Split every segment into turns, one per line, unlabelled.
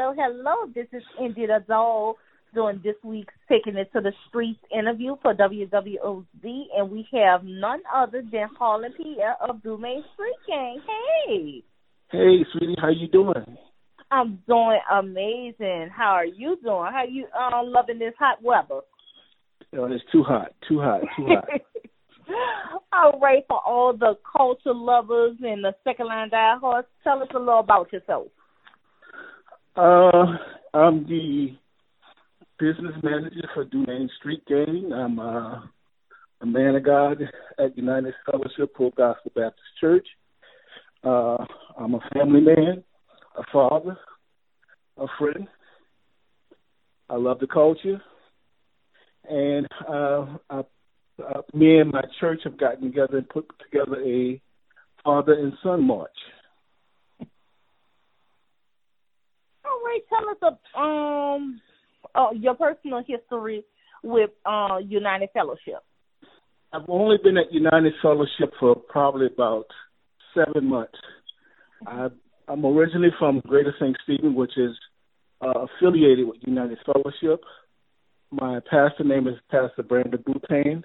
hello, hello. This is India the Doll doing this week's Taking It to the Streets interview for WWOZ, and we have none other than Harlin Pierre of Dumaine Street Gang. Hey.
Hey, sweetie, how you doing?
I'm doing amazing. How are you doing? How you uh, loving this hot weather?
Oh, it's too hot, too hot, too hot.
all right, for all the culture lovers and the second line diehards, tell us a little about yourself.
Uh, I'm the business manager for Dumaine Street Gang. I'm uh, a man of God at United Fellowship Full Gospel Baptist Church. Uh, I'm a family man, a father, a friend. I love the culture, and uh, I, uh, me and my church have gotten together and put together a father and son march.
Tell us um uh, your personal history with uh, United Fellowship.
I've only been at United Fellowship for probably about seven months. I, I'm originally from Greater St. Stephen, which is uh, affiliated with United Fellowship. My pastor name is Pastor Brandon Boutain,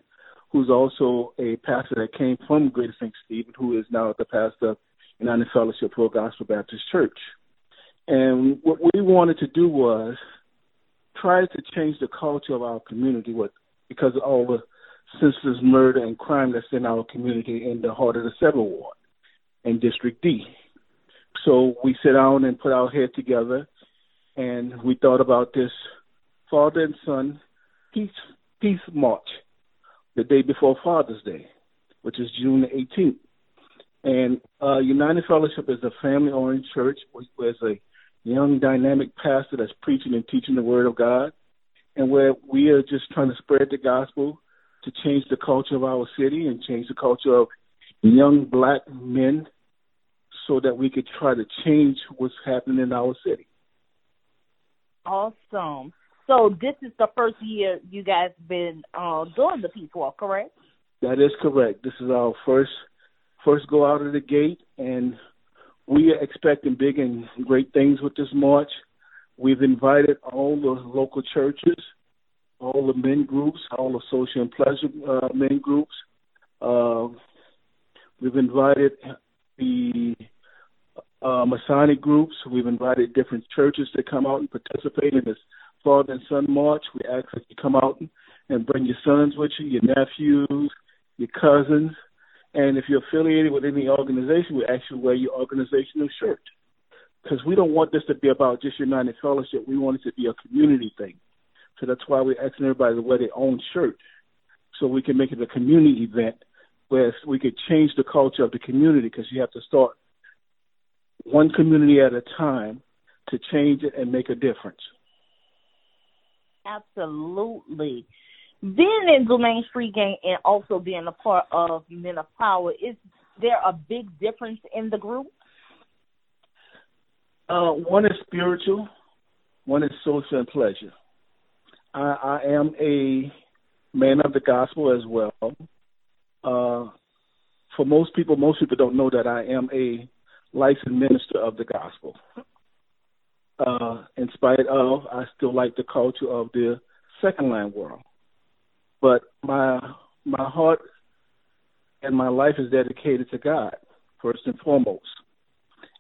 who's also a pastor that came from Greater St. Stephen, who is now the pastor of United Fellowship Full Gospel Baptist Church. And what we wanted to do was try to change the culture of our community with because of all the senseless murder and crime that's in our community in the heart of the Seventh Ward in District D. So we sit down and put our head together, and we thought about this father and son peace peace march the day before Father's Day, which is June the 18th. And uh, United Fellowship is a family-oriented church. There's a young dynamic pastor that's preaching and teaching the word of God, and where we are just trying to spread the gospel to change the culture of our city and change the culture of young black men so that we could try to change what's happening in our city.
Awesome. So this is the first year you guys been uh, doing the peace walk, correct?
That is correct. This is our first first go out of the gate, and we are expecting big and great things with this march. We've invited all the local churches, all the men groups, all the social and pleasure uh, men groups. Uh, we've invited the uh, Masonic groups. We've invited different churches to come out and participate in this Father and Son March. We ask that you come out and bring your sons with you, your nephews, your cousins, and if you're affiliated with any organization, we actually wear your organizational shirt. Because we don't want this to be about just United Fellowship. We want it to be a community thing. So that's why we're asking everybody to wear their own shirt. So we can make it a community event where we could change the culture of the community because you have to start one community at a time to change it and make a difference.
Absolutely being in Dumaine Street Gang and also being a part of Men of Power, is there a big difference in the group?
Uh, one is spiritual, one is social and pleasure. I, I am a man of the gospel as well. Uh, for most people, most people don't know that I am a licensed minister of the gospel. Uh, in spite of, I still like the culture of the second line world but my my heart and my life is dedicated to God first and foremost.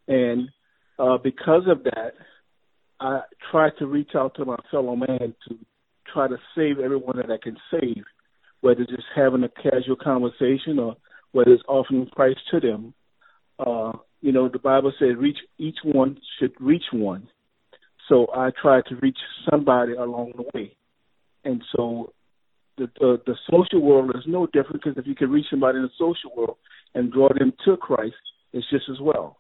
And uh, because of that, I try to reach out to my fellow man to try to save everyone that I can save, whether just having a casual conversation or whether it's offering Christ to them. Uh, you know, the Bible says reach each one should reach one. So I try to reach somebody along the way. And so the, the the social world is no different because if you can reach somebody in the social world and draw them to Christ, it's just as well.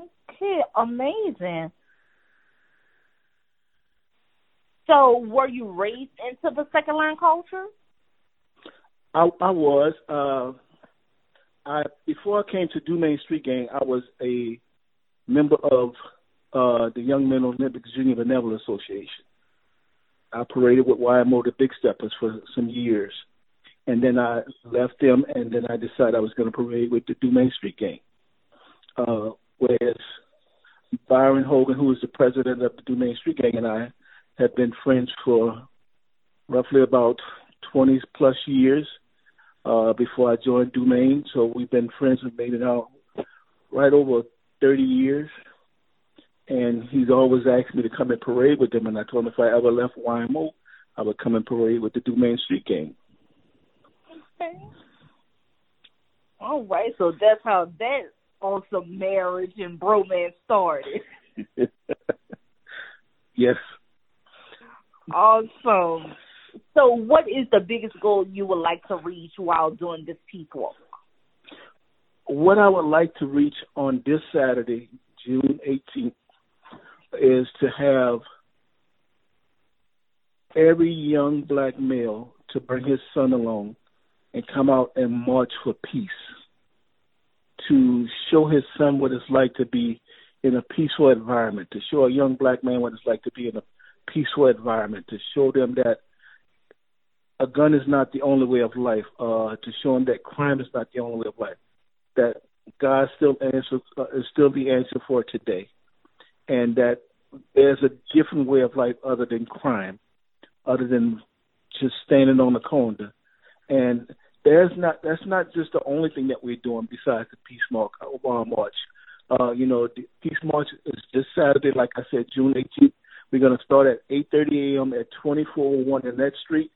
Okay, amazing. So, were you raised into the second line culture?
I, I was. Uh, I before I came to Dumaine Street Gang, I was a member of uh, the Young Men Olympian Junior Benevolent Association. I paraded with YMO the Big Steppers for some years, and then I left them, and then I decided I was going to parade with the Dumaine Street Gang. Uh, whereas Byron Hogan, who is the president of the Dumaine Street Gang, and I have been friends for roughly about 20 plus years uh, before I joined Dumaine. So we've been friends made it out right over 30 years. And he's always asked me to come and parade with them. And I told him if I ever left YMO, I would come and parade with the Dumaine Street Gang.
Okay. All right. So that's how that awesome marriage and bromance started.
yes.
Awesome. So, what is the biggest goal you would like to reach while doing this peace walk?
What I would like to reach on this Saturday, June 18th, is to have every young black male to bring his son along and come out and march for peace. To show his son what it's like to be in a peaceful environment, to show a young black man what it's like to be in a peaceful environment, to show them that a gun is not the only way of life, uh, to show them that crime is not the only way of life, that God still answers uh, is still the answer for today, and that there's a different way of life other than crime, other than just standing on the corner, and there's not that's not just the only thing that we're doing besides the peace march. Uh, march. Uh, you know, the peace march is this Saturday, like I said, June 18th. We're going to start at 8:30 a.m. at 2401 Annette Street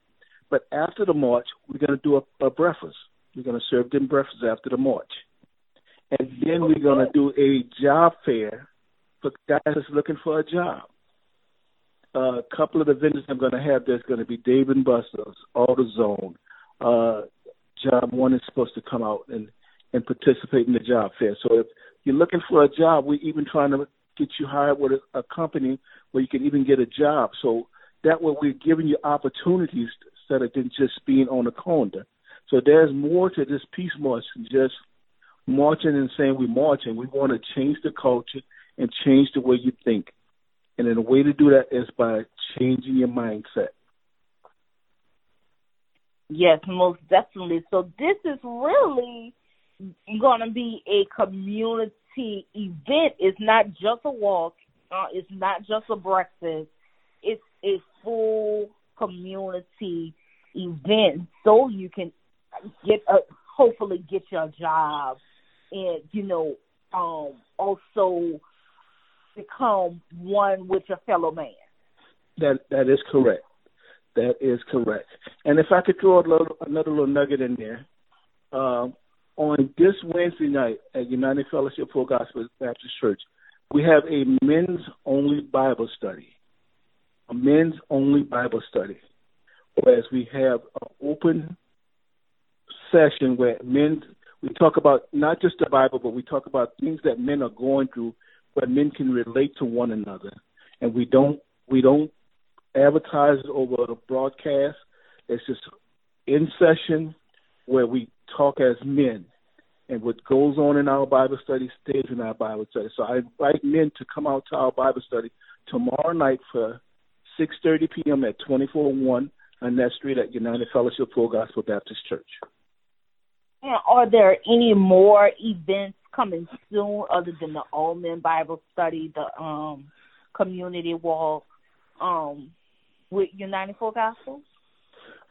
but after the march, we're going to do a, a breakfast. We're going to serve them breakfast after the march. And then we're going to do a job fair for guys that's looking for a job. Uh, a couple of the vendors I'm going to have there's going to be Dave and Buster's, AutoZone. Uh, job one is supposed to come out and, and participate in the job fair. So if you're looking for a job, we're even trying to get you hired with a, a company where you can even get a job. So that way we're giving you opportunities instead of just being on the corner. So there's more to this peace march than just marching and saying we're marching. We want to change the culture and change the way you think. And then the way to do that is by changing your mindset.
Yes, most definitely. So this is really going to be a community event. It's not just a walk. Uh, it's not just a breakfast. It's a full community event so you can get a hopefully get your job and you know um also become one with your fellow man.
That that is correct. That is correct. And if i could throw little, another little nugget in there um on this wednesday night at united fellowship full gospel baptist church we have a men's only bible study a men's only Bible study, whereas we have an open session where men we talk about not just the Bible, but we talk about things that men are going through, where men can relate to one another, and we don't we don't advertise over the broadcast. It's just in session where we talk as men, and what goes on in our Bible study stays in our Bible study. So I invite men to come out to our Bible study tomorrow night for 6:30 p.m. at 2401 Annette Street at United Fellowship Full Gospel Baptist Church.
And are there any more events coming soon other than the All Men Bible Study, the um, community walk um, with United Full Gospel?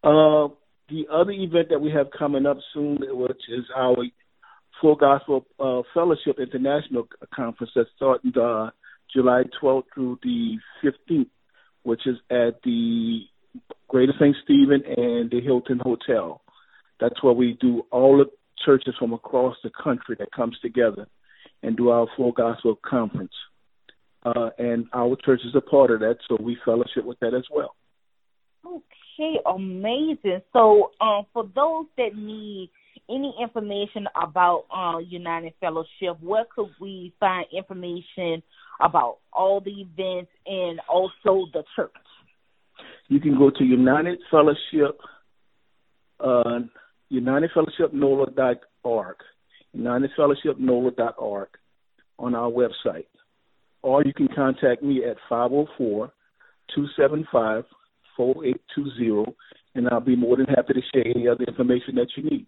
Uh, the other event that we have coming up soon, which is our Full Gospel uh, Fellowship International Conference that's starting uh, July 12th through the 15th which is at the Greater St. Stephen and the Hilton Hotel. That's where we do all the churches from across the country that comes together and do our full gospel conference. Uh, and our church is a part of that, so we fellowship with that as well.
Okay, amazing. So, um, for those that need any information about uh, United Fellowship, where could we find information about all the events and also the church?
You can go to United Fellowship, uh, United Fellowship NOLA.org, United Fellowship NOLA.org on our website. Or you can contact me at 504 275 4820, and I'll be more than happy to share any other information that you need.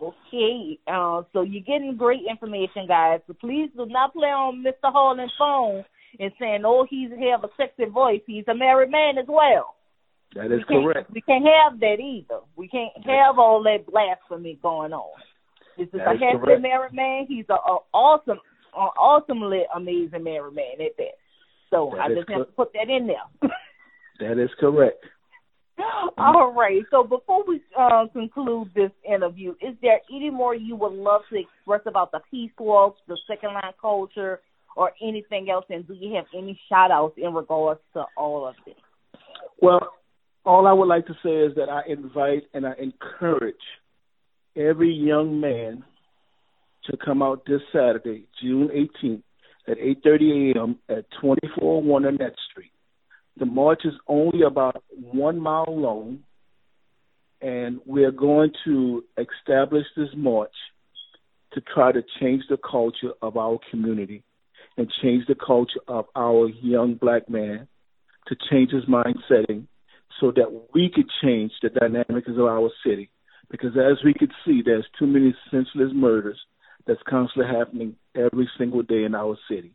Okay, uh, so you're getting great information, guys. So please do not play on Mr. Harlin's phone and saying, "Oh, he's have a sexy voice. He's a married man as well."
That is
we
correct.
We can't have that either. We can't have all that blasphemy going on. This is
That
a
correct.
married man. He's a, a awesome, a awesomely amazing married man at that. So
That
I just have to put that in there.
That is correct.
All right. So before we uh, conclude this interview, is there any more you would love to express about the peace walks, the second line culture, or anything else? And do you have any shout outs in regards to all of this?
Well, all I would like to say is that I invite and I encourage every young man to come out this Saturday, June 18th, at 8:30 a.m. at 2401 Annette Street. The march is only about one mile long, and we are going to establish this march to try to change the culture of our community and change the culture of our young black man to change his mind setting so that we could change the dynamics of our city. Because as we could see, there's too many senseless murders that's constantly happening every single day in our city.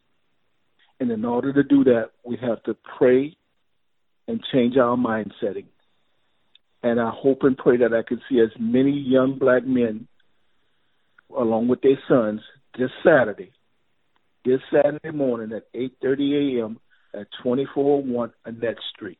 And in order to do that, we have to pray and change our mind setting. And I hope and pray that I can see as many young black men along with their sons this Saturday, this Saturday morning at 8:30 a.m. at 2401 Annette Street.